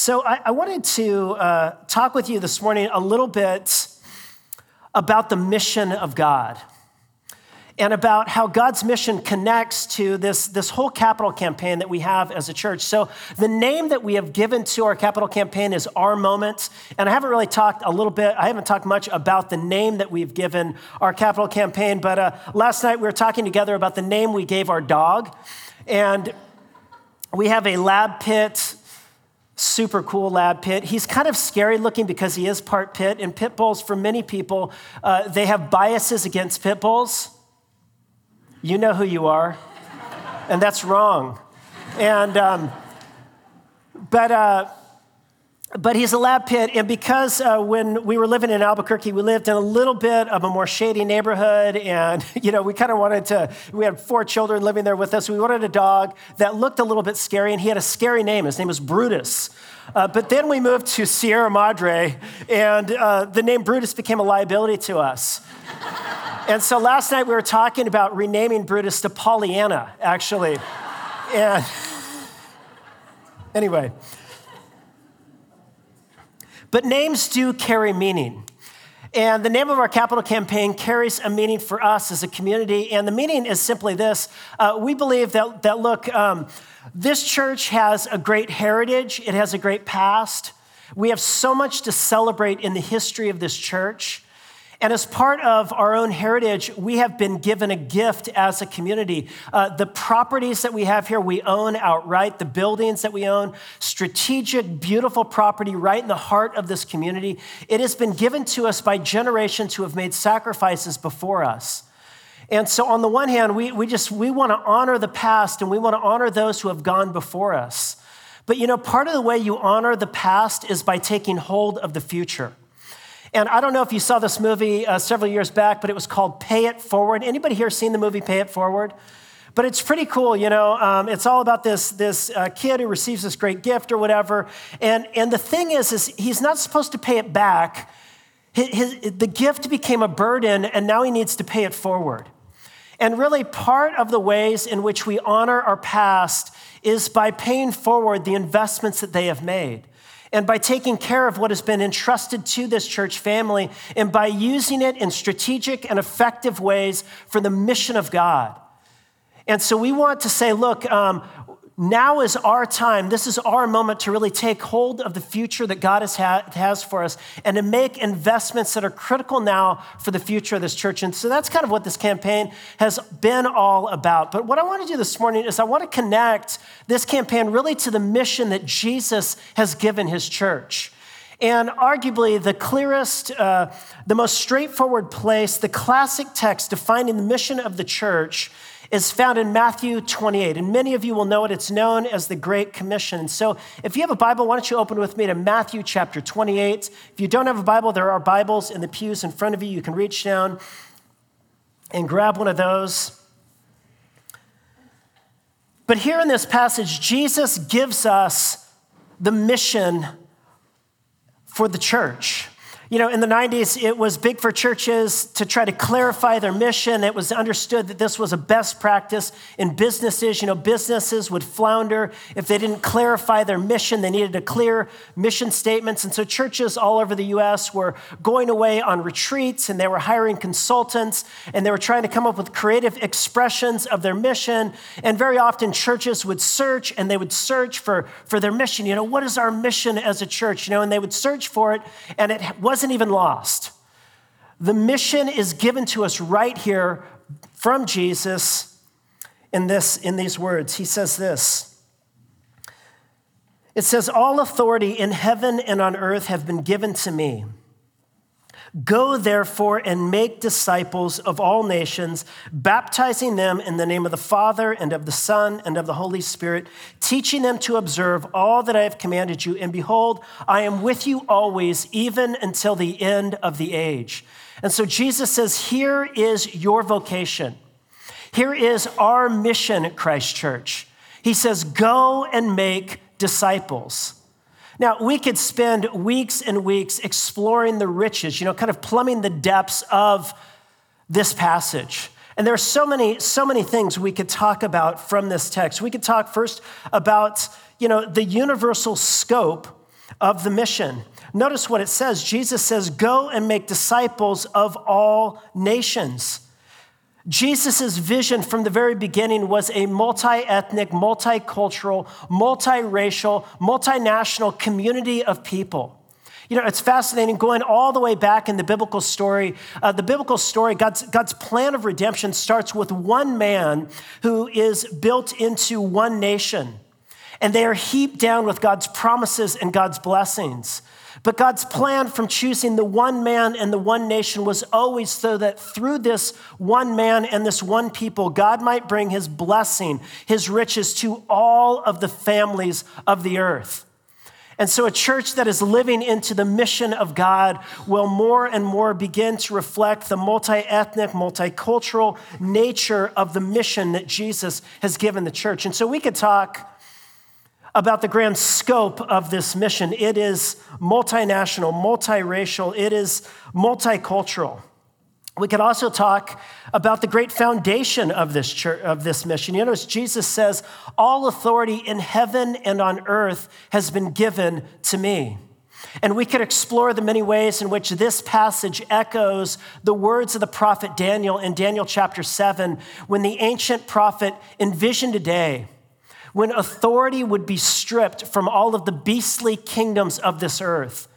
So, I, I wanted to uh, talk with you this morning a little bit about the mission of God and about how God's mission connects to this, this whole capital campaign that we have as a church. So, the name that we have given to our capital campaign is Our Moment. And I haven't really talked a little bit, I haven't talked much about the name that we've given our capital campaign, but uh, last night we were talking together about the name we gave our dog. And we have a lab pit super cool lab pit. He's kind of scary looking because he is part pit. And pit bulls, for many people, uh, they have biases against pit bulls. You know who you are, and that's wrong. And, um, but, uh, but he's a lab pit, and because uh, when we were living in Albuquerque, we lived in a little bit of a more shady neighborhood, and you know we kind of wanted to. We had four children living there with us. We wanted a dog that looked a little bit scary, and he had a scary name. His name was Brutus. Uh, but then we moved to Sierra Madre, and uh, the name Brutus became a liability to us. And so last night we were talking about renaming Brutus to Pollyanna, actually. And anyway, but names do carry meaning. And the name of our capital campaign carries a meaning for us as a community. And the meaning is simply this uh, we believe that, that look, um, this church has a great heritage, it has a great past. We have so much to celebrate in the history of this church. And as part of our own heritage, we have been given a gift as a community. Uh, the properties that we have here, we own outright, the buildings that we own, strategic, beautiful property right in the heart of this community. It has been given to us by generations who have made sacrifices before us. And so, on the one hand, we, we just we want to honor the past and we want to honor those who have gone before us. But you know, part of the way you honor the past is by taking hold of the future. And I don't know if you saw this movie uh, several years back, but it was called Pay It Forward. Anybody here seen the movie Pay It Forward? But it's pretty cool, you know. Um, it's all about this, this uh, kid who receives this great gift or whatever. And, and the thing is, is he's not supposed to pay it back. His, his, the gift became a burden, and now he needs to pay it forward. And really, part of the ways in which we honor our past is by paying forward the investments that they have made and by taking care of what has been entrusted to this church family, and by using it in strategic and effective ways for the mission of God. And so we want to say, look, um, now is our time. This is our moment to really take hold of the future that God has, has for us and to make investments that are critical now for the future of this church. And so that's kind of what this campaign has been all about. But what I want to do this morning is I want to connect this campaign really to the mission that Jesus has given his church. And arguably, the clearest, uh, the most straightforward place, the classic text defining the mission of the church is found in Matthew 28. And many of you will know it. It's known as the Great Commission. So if you have a Bible, why don't you open with me to Matthew chapter 28. If you don't have a Bible, there are Bibles in the pews in front of you. You can reach down and grab one of those. But here in this passage, Jesus gives us the mission for the church. You know, in the 90s, it was big for churches to try to clarify their mission. It was understood that this was a best practice in businesses. You know, businesses would flounder if they didn't clarify their mission. They needed a clear mission statements. And so churches all over the US were going away on retreats and they were hiring consultants and they were trying to come up with creative expressions of their mission. And very often churches would search and they would search for, for their mission. You know, what is our mission as a church? You know, and they would search for it and it wasn't wasn't even lost. The mission is given to us right here from Jesus in, this, in these words. He says this. It says, All authority in heaven and on earth have been given to me. Go therefore and make disciples of all nations, baptizing them in the name of the Father and of the Son and of the Holy Spirit, teaching them to observe all that I have commanded you. And behold, I am with you always, even until the end of the age. And so Jesus says, Here is your vocation. Here is our mission at Christ Church. He says, Go and make disciples. Now, we could spend weeks and weeks exploring the riches, you know, kind of plumbing the depths of this passage. And there are so many, so many things we could talk about from this text. We could talk first about, you know, the universal scope of the mission. Notice what it says. Jesus says, Go and make disciples of all nations. Jesus' vision from the very beginning was a multi ethnic, multicultural, multiracial, multinational community of people. You know, it's fascinating going all the way back in the biblical story. Uh, the biblical story, God's, God's plan of redemption starts with one man who is built into one nation, and they are heaped down with God's promises and God's blessings. But God's plan from choosing the one man and the one nation was always so that through this one man and this one people, God might bring his blessing, his riches to all of the families of the earth. And so, a church that is living into the mission of God will more and more begin to reflect the multi ethnic, multicultural nature of the mission that Jesus has given the church. And so, we could talk about the grand scope of this mission. It is multinational, multiracial, it is multicultural. We could also talk about the great foundation of this church, of this mission. You notice Jesus says, All authority in heaven and on earth has been given to me. And we could explore the many ways in which this passage echoes the words of the prophet Daniel in Daniel chapter 7, when the ancient prophet envisioned a day when authority would be stripped from all of the beastly kingdoms of this earth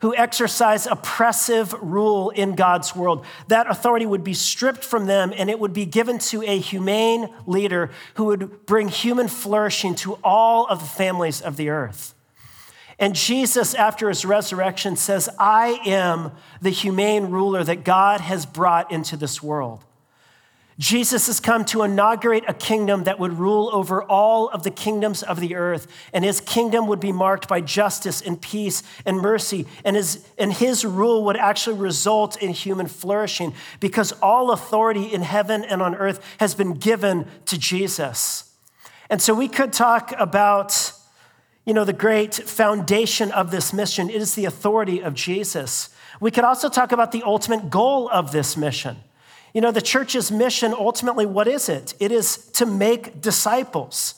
who exercise oppressive rule in God's world. That authority would be stripped from them and it would be given to a humane leader who would bring human flourishing to all of the families of the earth. And Jesus, after his resurrection, says, I am the humane ruler that God has brought into this world. Jesus has come to inaugurate a kingdom that would rule over all of the kingdoms of the earth, and his kingdom would be marked by justice and peace and mercy, and his, and his rule would actually result in human flourishing because all authority in heaven and on earth has been given to Jesus. And so we could talk about you know the great foundation of this mission is the authority of Jesus. We could also talk about the ultimate goal of this mission. You know, the church's mission ultimately, what is it? It is to make disciples.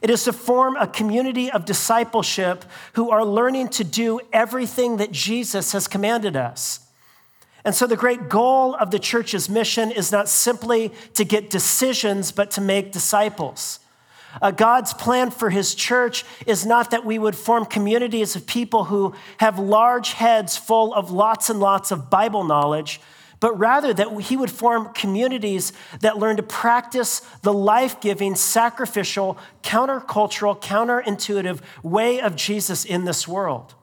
It is to form a community of discipleship who are learning to do everything that Jesus has commanded us. And so, the great goal of the church's mission is not simply to get decisions, but to make disciples. Uh, God's plan for his church is not that we would form communities of people who have large heads full of lots and lots of Bible knowledge, but rather that he would form communities that learn to practice the life giving, sacrificial, countercultural, counterintuitive way of Jesus in this world.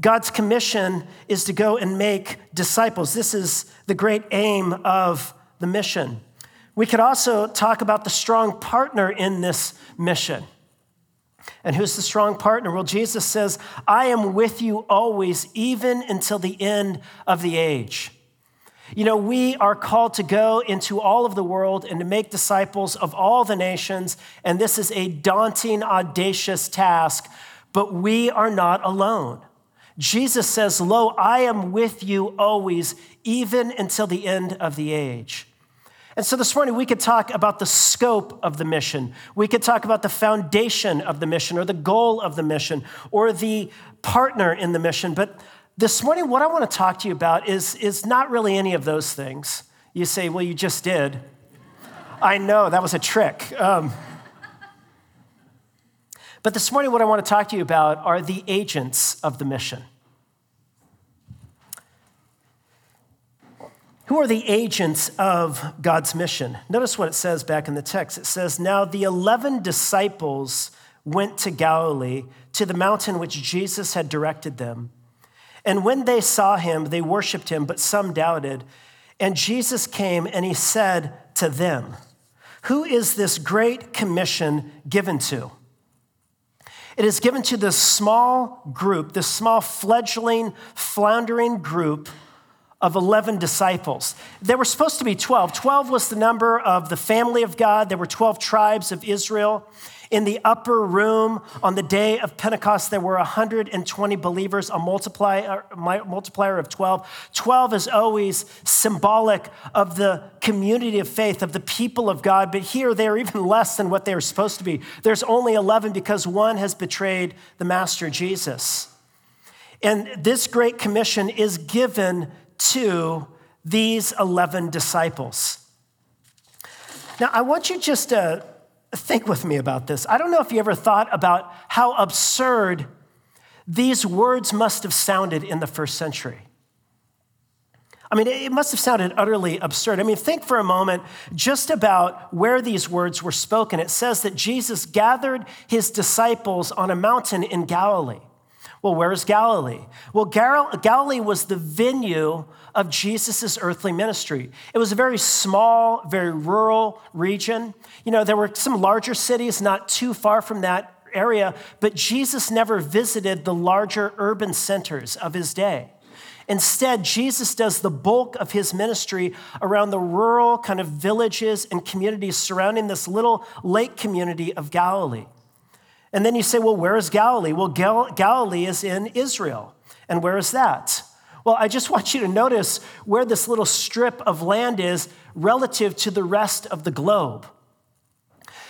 God's commission is to go and make disciples. This is the great aim of the mission. We could also talk about the strong partner in this mission. And who's the strong partner? Well, Jesus says, I am with you always, even until the end of the age. You know, we are called to go into all of the world and to make disciples of all the nations, and this is a daunting, audacious task, but we are not alone. Jesus says, Lo, I am with you always, even until the end of the age. And so this morning we could talk about the scope of the mission. We could talk about the foundation of the mission or the goal of the mission or the partner in the mission. But this morning, what I want to talk to you about is, is not really any of those things. You say, well, you just did. I know, that was a trick. Um, but this morning, what I want to talk to you about are the agents of the mission. Who are the agents of God's mission? Notice what it says back in the text. It says, Now the 11 disciples went to Galilee, to the mountain which Jesus had directed them. And when they saw him, they worshiped him, but some doubted. And Jesus came and he said to them, Who is this great commission given to? It is given to this small group, this small fledgling, floundering group of 11 disciples. There were supposed to be 12. 12 was the number of the family of God. There were 12 tribes of Israel. In the upper room on the day of Pentecost, there were 120 believers, a multiplier, of 12. 12 is always symbolic of the community of faith, of the people of God, but here they are even less than what they are supposed to be. There's only 11 because one has betrayed the Master Jesus. And this great commission is given to these 11 disciples. Now, I want you just to think with me about this. I don't know if you ever thought about how absurd these words must have sounded in the first century. I mean, it must have sounded utterly absurd. I mean, think for a moment just about where these words were spoken. It says that Jesus gathered his disciples on a mountain in Galilee. Well, where is Galilee? Well, Galilee was the venue of Jesus' earthly ministry. It was a very small, very rural region. You know, there were some larger cities not too far from that area, but Jesus never visited the larger urban centers of his day. Instead, Jesus does the bulk of his ministry around the rural kind of villages and communities surrounding this little lake community of Galilee. And then you say, well, where is Galilee? Well, Gal- Galilee is in Israel. And where is that? Well, I just want you to notice where this little strip of land is relative to the rest of the globe.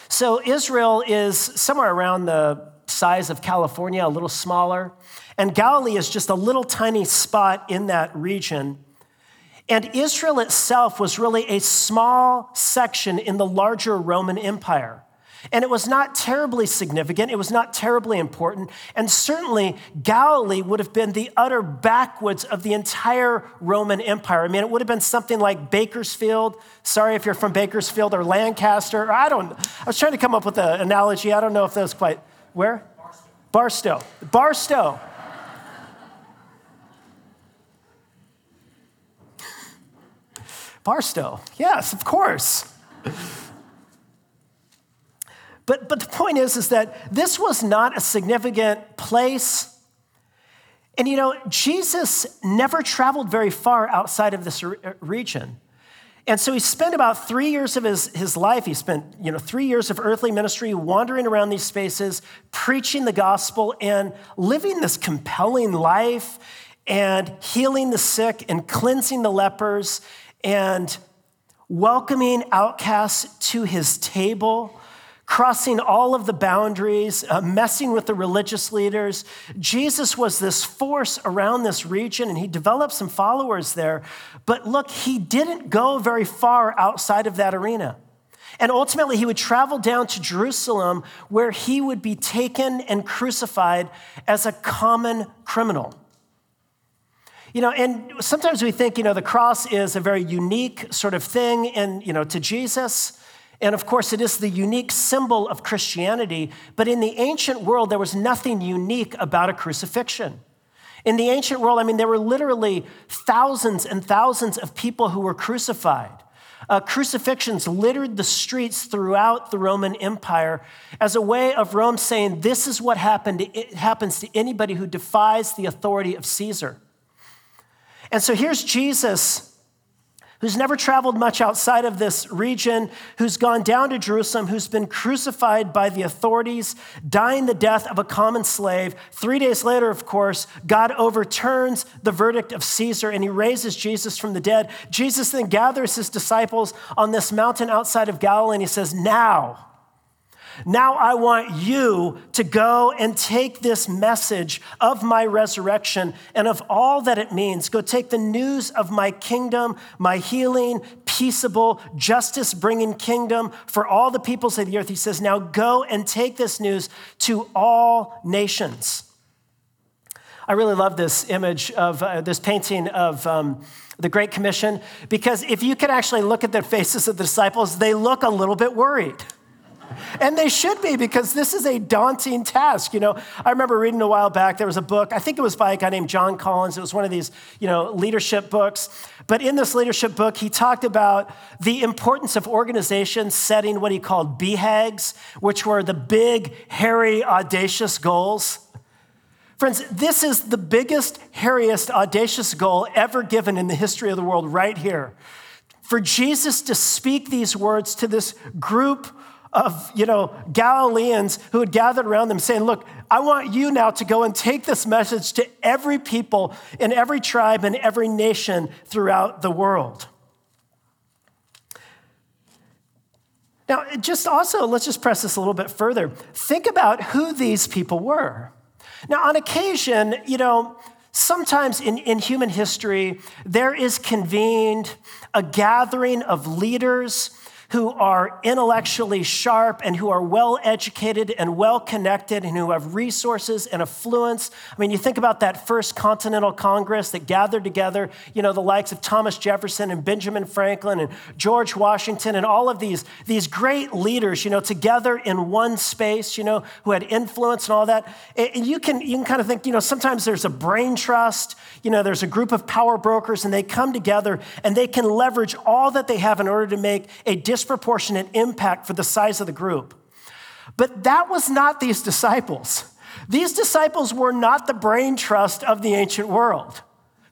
So, Israel is somewhere around the size of California, a little smaller. And Galilee is just a little tiny spot in that region. And Israel itself was really a small section in the larger Roman Empire. And it was not terribly significant, it was not terribly important. And certainly, Galilee would have been the utter backwoods of the entire Roman Empire. I mean, it would have been something like Bakersfield. Sorry if you're from Bakersfield or Lancaster. I don't, I was trying to come up with an analogy. I don't know if that was quite, where? Barstow. Barstow. Barstow. Barstow. Yes, of course. But, but the point is, is that this was not a significant place. And you know, Jesus never traveled very far outside of this re- region. And so he spent about three years of his, his life, he spent, you know, three years of earthly ministry wandering around these spaces, preaching the gospel and living this compelling life and healing the sick and cleansing the lepers and welcoming outcasts to his table crossing all of the boundaries, uh, messing with the religious leaders. Jesus was this force around this region and he developed some followers there. But look, he didn't go very far outside of that arena. And ultimately, he would travel down to Jerusalem where he would be taken and crucified as a common criminal. You know, and sometimes we think, you know, the cross is a very unique sort of thing and, you know, to Jesus. And of course, it is the unique symbol of Christianity, but in the ancient world, there was nothing unique about a crucifixion. In the ancient world, I mean, there were literally thousands and thousands of people who were crucified. Uh, crucifixions littered the streets throughout the Roman Empire as a way of Rome saying, This is what happened, it happens to anybody who defies the authority of Caesar. And so here's Jesus who's never traveled much outside of this region, who's gone down to Jerusalem, who's been crucified by the authorities, dying the death of a common slave. Three days later, of course, God overturns the verdict of Caesar and he raises Jesus from the dead. Jesus then gathers his disciples on this mountain outside of Galilee and he says, Now, now I want you to go and take this message of my resurrection and of all that it means. Go take the news of my kingdom, my healing, peaceable, justice bringing kingdom for all the peoples of the earth. He says, Now go and take this news to all nations. I really love this image of uh, this painting of. Um, the Great Commission, because if you can actually look at the faces of the disciples, they look a little bit worried. And they should be because this is a daunting task. You know, I remember reading a while back, there was a book, I think it was by a guy named John Collins. It was one of these, you know, leadership books. But in this leadership book, he talked about the importance of organizations setting what he called BHAGs, which were the big, hairy, audacious goals. Friends, this is the biggest, hairiest, audacious goal ever given in the history of the world, right here. For Jesus to speak these words to this group of you know Galileans who had gathered around them saying, Look, I want you now to go and take this message to every people in every tribe and every nation throughout the world. Now, just also, let's just press this a little bit further. Think about who these people were. Now, on occasion, you know, sometimes in, in human history, there is convened a gathering of leaders who are intellectually sharp and who are well educated and well connected and who have resources and affluence. I mean, you think about that first Continental Congress that gathered together, you know, the likes of Thomas Jefferson and Benjamin Franklin and George Washington and all of these, these great leaders, you know, together in one space, you know, who had influence and all that. And you can, you can kind of think, you know, sometimes there's a brain trust, you know, there's a group of power brokers and they come together and they can leverage all that they have in order to make a disproportionate impact for the size of the group. But that was not these disciples. These disciples were not the brain trust of the ancient world.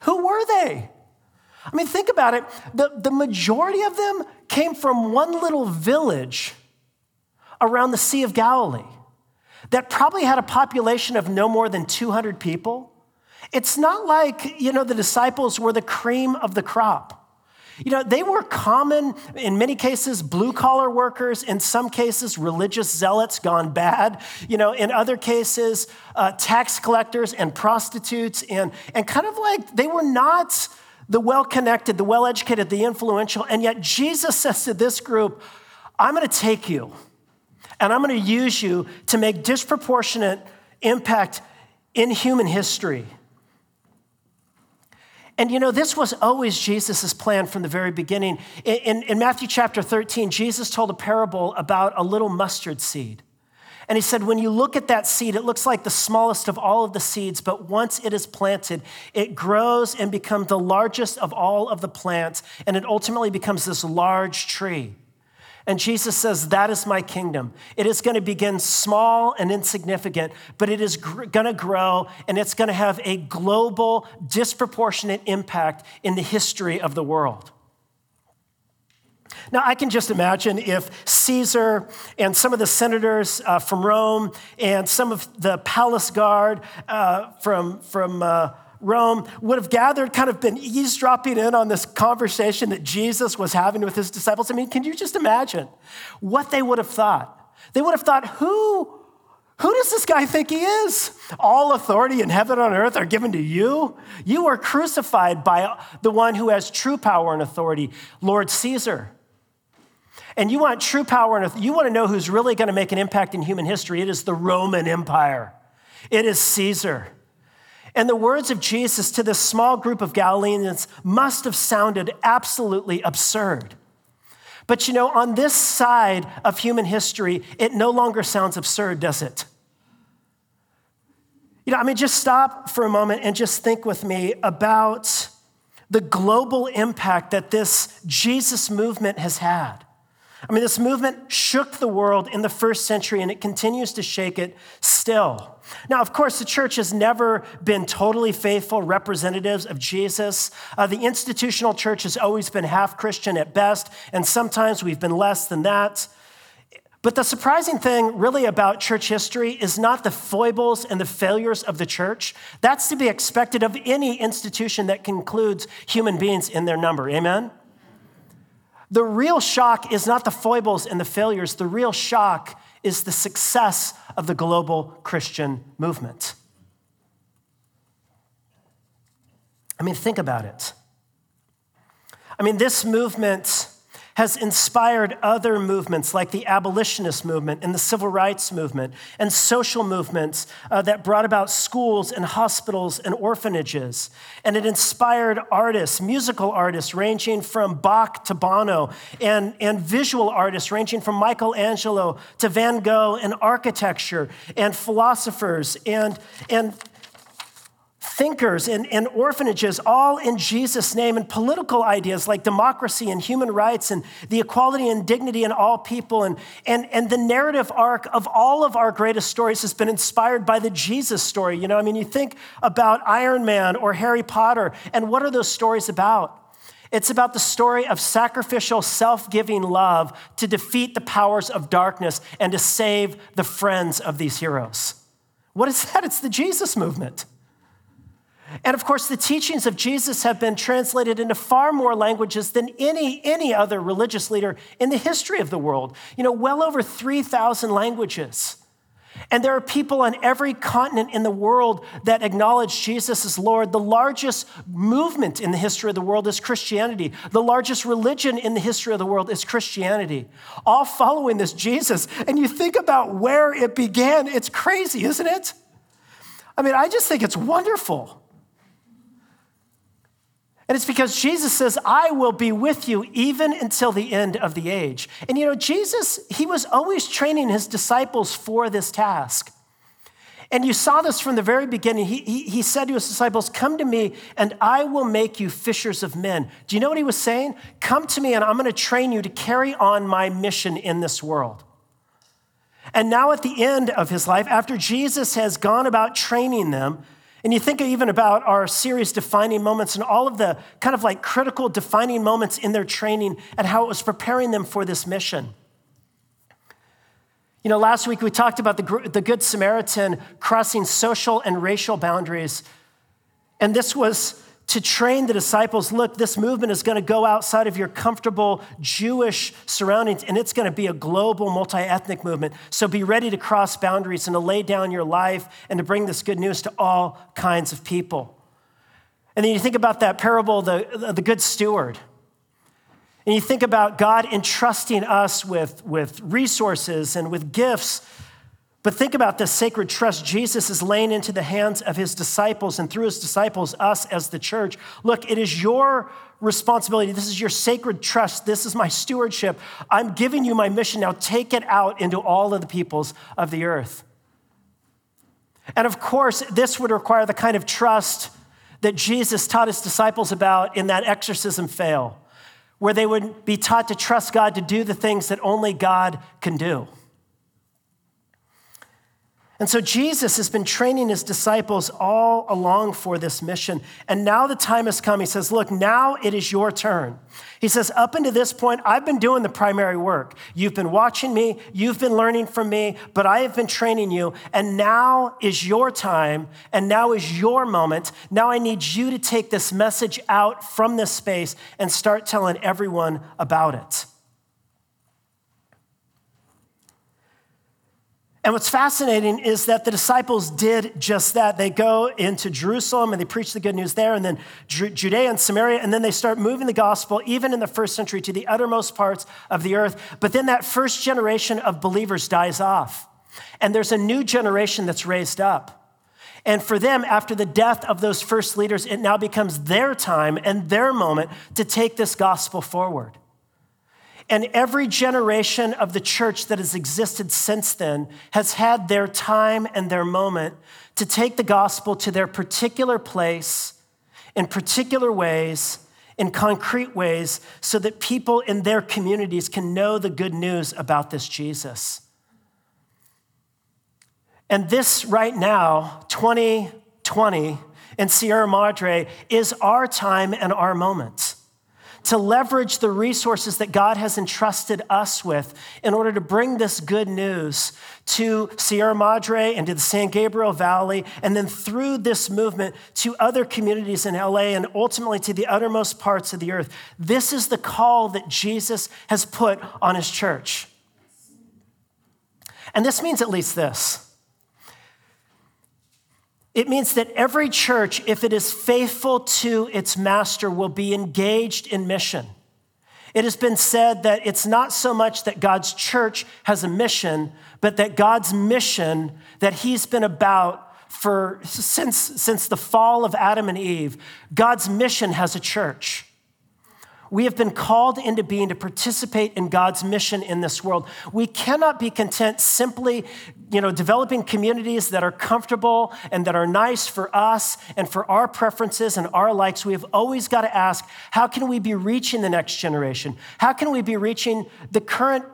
Who were they? I mean, think about it. The, the majority of them came from one little village around the Sea of Galilee that probably had a population of no more than 200 people. It's not like, you know, the disciples were the cream of the crop. You know, they were common, in many cases, blue collar workers, in some cases, religious zealots gone bad, you know, in other cases, uh, tax collectors and prostitutes, and, and kind of like they were not the well connected, the well educated, the influential. And yet, Jesus says to this group, I'm going to take you and I'm going to use you to make disproportionate impact in human history. And you know, this was always Jesus' plan from the very beginning. In, in, in, Matthew chapter 13, Jesus told a parable about a little mustard seed. And he said, when you look at that seed, it looks like the smallest of all of the seeds, but once it is planted, it grows and becomes the largest of all of the plants, and it ultimately becomes this large tree. And Jesus says, That is my kingdom. It is going to begin small and insignificant, but it is gr- going to grow and it's going to have a global, disproportionate impact in the history of the world. Now, I can just imagine if Caesar and some of the senators uh, from Rome and some of the palace guard uh, from, from uh, Rome would have gathered, kind of been eavesdropping in on this conversation that Jesus was having with his disciples. I mean, can you just imagine what they would have thought? They would have thought, who, who does this guy think he is? All authority in heaven and on earth are given to you. You are crucified by the one who has true power and authority, Lord Caesar. And you want true power and you want to know who's really going to make an impact in human history. It is the Roman Empire. It is Caesar. And the words of Jesus to this small group of Galileans must have sounded absolutely absurd. But you know, on this side of human history, it no longer sounds absurd, does it? You know, I mean, just stop for a moment and just think with me about the global impact that this Jesus movement has had. I mean, this movement shook the world in the first century and it continues to shake it still. Now, of course, the church has never been totally faithful representatives of Jesus. Uh, the institutional church has always been half Christian at best, and sometimes we've been less than that. But the surprising thing, really, about church history is not the foibles and the failures of the church. That's to be expected of any institution that includes human beings in their number. Amen? The real shock is not the foibles and the failures, the real shock is the success of the global Christian movement. I mean, think about it. I mean, this movement has inspired other movements like the abolitionist movement and the civil rights movement and social movements uh, that brought about schools and hospitals and orphanages. And it inspired artists, musical artists ranging from Bach to Bono, and, and visual artists ranging from Michelangelo to Van Gogh, and architecture, and philosophers, and, and thinkers and, orphanages, all in Jesus' name, and political ideas like democracy and human rights and the equality and dignity in all people. And, and, and the narrative arc of all of our greatest stories has been inspired by the Jesus story. You know, I mean, you think about Iron Man or Harry Potter, and what are those stories about? It's about the story of sacrificial, self giving love to defeat the powers of darkness and to save the friends of these heroes. What is that? It's the Jesus movement. And of course, the teachings of Jesus have been translated into far more languages than any, any other religious leader in the history of the world. You know, well over 3,000 languages. And there are people on every continent in the world that acknowledge Jesus as Lord. The largest movement in the history of the world is Christianity. The largest religion in the history of the world is Christianity, all following this Jesus. And you think about where it began, it's crazy, isn't it? I mean, I just think it's wonderful. And it's because Jesus says, I will be with you even until the end of the age. And you know, Jesus, he was always training his disciples for this task. And you saw this from the very beginning. He, he, he, said to his disciples, Come to me, and I will make you fishers of men. Do you know what he was saying? Come to me, and I'm going to train you to carry on my mission in this world. And now, at the end of his life, after Jesus has gone about training them, and you think even about our series defining moments and all of the kind of like critical defining moments in their training and how it was preparing them for this mission. You know, last week we talked about the, the Good Samaritan crossing social and racial boundaries. And this was to train the disciples look, this movement is going to go outside of your comfortable Jewish surroundings and it's going to be a global, multi ethnic movement. So be ready to cross boundaries and to lay down your life and to bring this good news to all kinds of people. And then you think about that parable, the, the good steward. And you think about God entrusting us with, with resources and with gifts but think about this sacred trust Jesus is laying into the hands of his disciples and through his disciples, us as the church. Look, it is your responsibility. This is your sacred trust. This is my stewardship. I'm giving you my mission. Now take it out into all of the peoples of the earth. And of course, this would require the kind of trust that Jesus taught his disciples about in that exorcism fail, where they would be taught to trust God to do the things that only God can do. And so Jesus has been training his disciples all along for this mission. And now the time has come. He says, Look, now it is your turn. He says, Up until this point, I've been doing the primary work. You've been watching me, you've been learning from me, but I have been training you. And now is your time, and now is your moment. Now I need you to take this message out from this space and start telling everyone about it. And what's fascinating is that the disciples did just that. They go into Jerusalem and they preach the good news there, and then Judea and Samaria, and then they start moving the gospel, even in the first century, to the uttermost parts of the earth. But then that first generation of believers dies off, and there's a new generation that's raised up. And for them, after the death of those first leaders, it now becomes their time and their moment to take this gospel forward. And every generation of the church that has existed since then has had their time and their moment to take the gospel to their particular place in particular ways, in concrete ways, so that people in their communities can know the good news about this Jesus. And this right now, 2020 in Sierra Madre, is our time and our moment to leverage the resources that God has entrusted us with in order to bring this good news to Sierra Madre and to the San Gabriel Valley, and then through this movement to other communities in LA and ultimately to the uttermost parts of the earth. This is the call that Jesus has put on his church. And this means at least this it means that every church, if it is faithful to its master, will be engaged in mission. It has been said that it's not so much that God's church has a mission, but that God's mission that he's been about for since, since the fall of Adam and Eve, God's mission has a church. We have been called into being to participate in God's mission in this world. We cannot be content simply, you know, developing communities that are comfortable and that are nice for us and for our preferences and our likes. We have always got to ask, how can we be reaching the next generation? How can we be reaching the current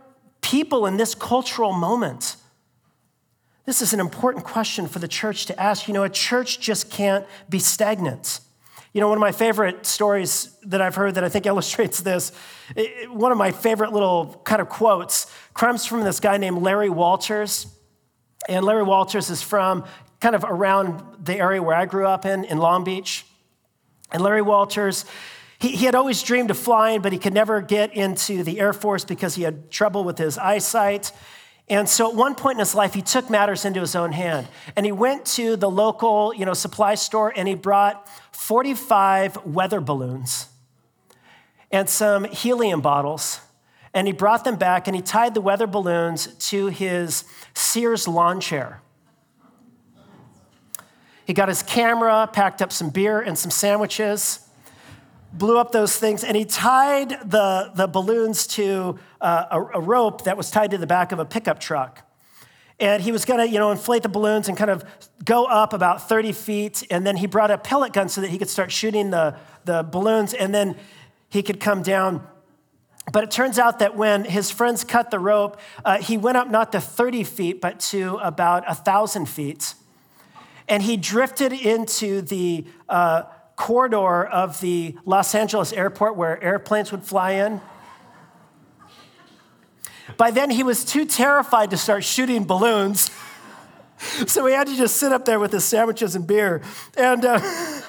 people in this cultural moment? This is an important question for the church to ask. You know, a church just can't be stagnant. You know, one of my favorite stories that I've heard that I think illustrates this, one of my favorite little kind of quotes comes from this guy named Larry Walters. And Larry Walters is from kind of around the area where I grew up in, in Long Beach. And Larry Walters, he, he had always dreamed of flying, but he could never get into the Air Force because he had trouble with his eyesight. And so at one point in his life, he took matters into his own hand. And he went to the local you know, supply store and he brought 45 weather balloons and some helium bottles. And he brought them back and he tied the weather balloons to his Sears lawn chair. He got his camera, packed up some beer and some sandwiches, blew up those things, and he tied the, the balloons to uh, a, a rope that was tied to the back of a pickup truck. And he was gonna, you know, inflate the balloons and kind of go up about 30 feet. And then he brought a pellet gun so that he could start shooting the, the balloons and then he could come down. But it turns out that when his friends cut the rope, uh, he went up not to 30 feet, but to about 1,000 feet and he drifted into the uh, corridor of the Los Angeles airport where airplanes would fly in. By then, he was too terrified to start shooting balloons. So he had to just sit up there with his sandwiches and beer. And uh,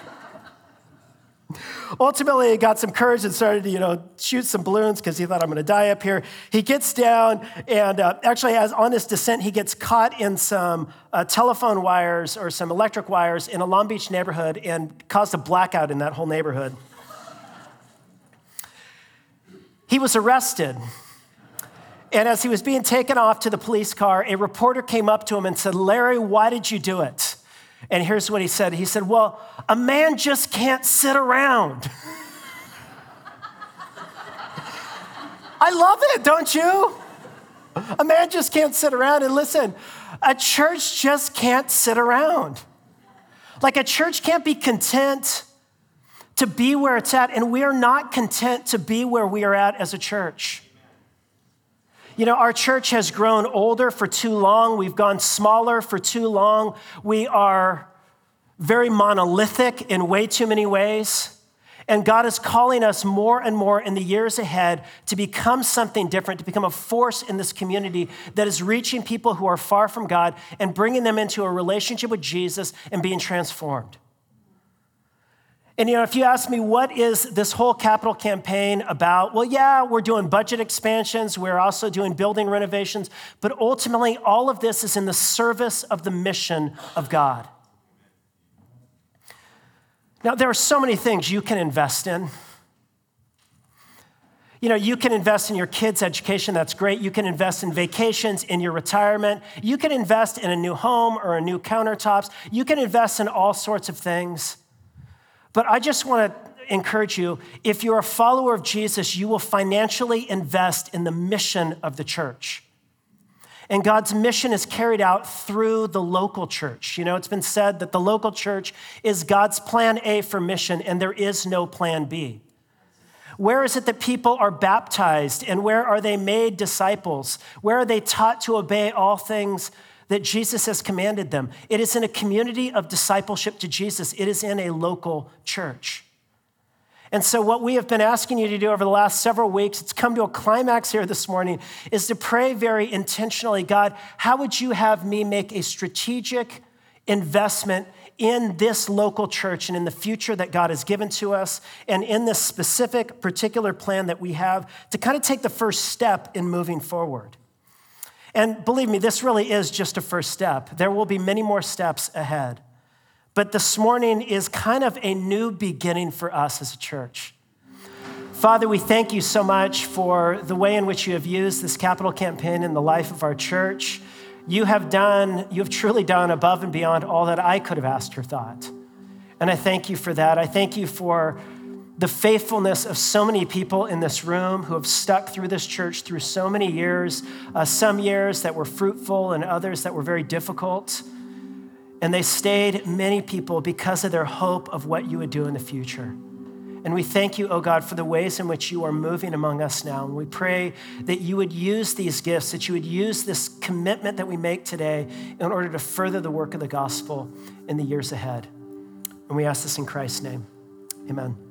ultimately, he got some courage and started to, you know, shoot some balloons because he thought, I'm going to die up here. He gets down, and uh, actually, as on his descent, he gets caught in some uh, telephone wires or some electric wires in a Long Beach neighborhood and caused a blackout in that whole neighborhood. he was arrested. And as he was being taken off to the police car, a reporter came up to him and said, Larry, why did you do it? And here's what he said He said, Well, a man just can't sit around. I love it, don't you? A man just can't sit around. And listen, a church just can't sit around. Like a church can't be content to be where it's at, and we are not content to be where we are at as a church. You know, our church has grown older for too long. We've gone smaller for too long. We are very monolithic in way too many ways. And God is calling us more and more in the years ahead to become something different, to become a force in this community that is reaching people who are far from God and bringing them into a relationship with Jesus and being transformed. And you know, if you ask me, what is this whole capital campaign about? Well, yeah, we're doing budget expansions, we're also doing building renovations, but ultimately, all of this is in the service of the mission of God. Now, there are so many things you can invest in. You know, you can invest in your kids' education, that's great. You can invest in vacations, in your retirement. You can invest in a new home or a new countertops. You can invest in all sorts of things. But I just want to encourage you if you're a follower of Jesus, you will financially invest in the mission of the church. And God's mission is carried out through the local church. You know, it's been said that the local church is God's plan A for mission, and there is no plan B. Where is it that people are baptized, and where are they made disciples? Where are they taught to obey all things that Jesus has commanded them. It is in a community of discipleship to Jesus, it is in a local church. And so, what we have been asking you to do over the last several weeks, it's come to a climax here this morning, is to pray very intentionally God, how would you have me make a strategic investment in this local church and in the future that God has given to us, and in this specific, particular plan that we have to kind of take the first step in moving forward? And believe me, this really is just a first step. There will be many more steps ahead. But this morning is kind of a new beginning for us as a church. Father, we thank you so much for the way in which you have used this capital campaign in the life of our church. You have done, you have truly done above and beyond all that I could have asked or thought. And I thank you for that. I thank you for the faithfulness of so many people in this room who have stuck through this church through so many years, uh, some years that were fruitful and others that were very difficult. And they stayed, many people, because of their hope of what you would do in the future. And we thank you, oh God, for the ways in which you are moving among us now. And we pray that you would use these gifts, that you would use this commitment that we make today in order to further the work of the gospel in the years ahead. And we ask this in Christ's name. Amen.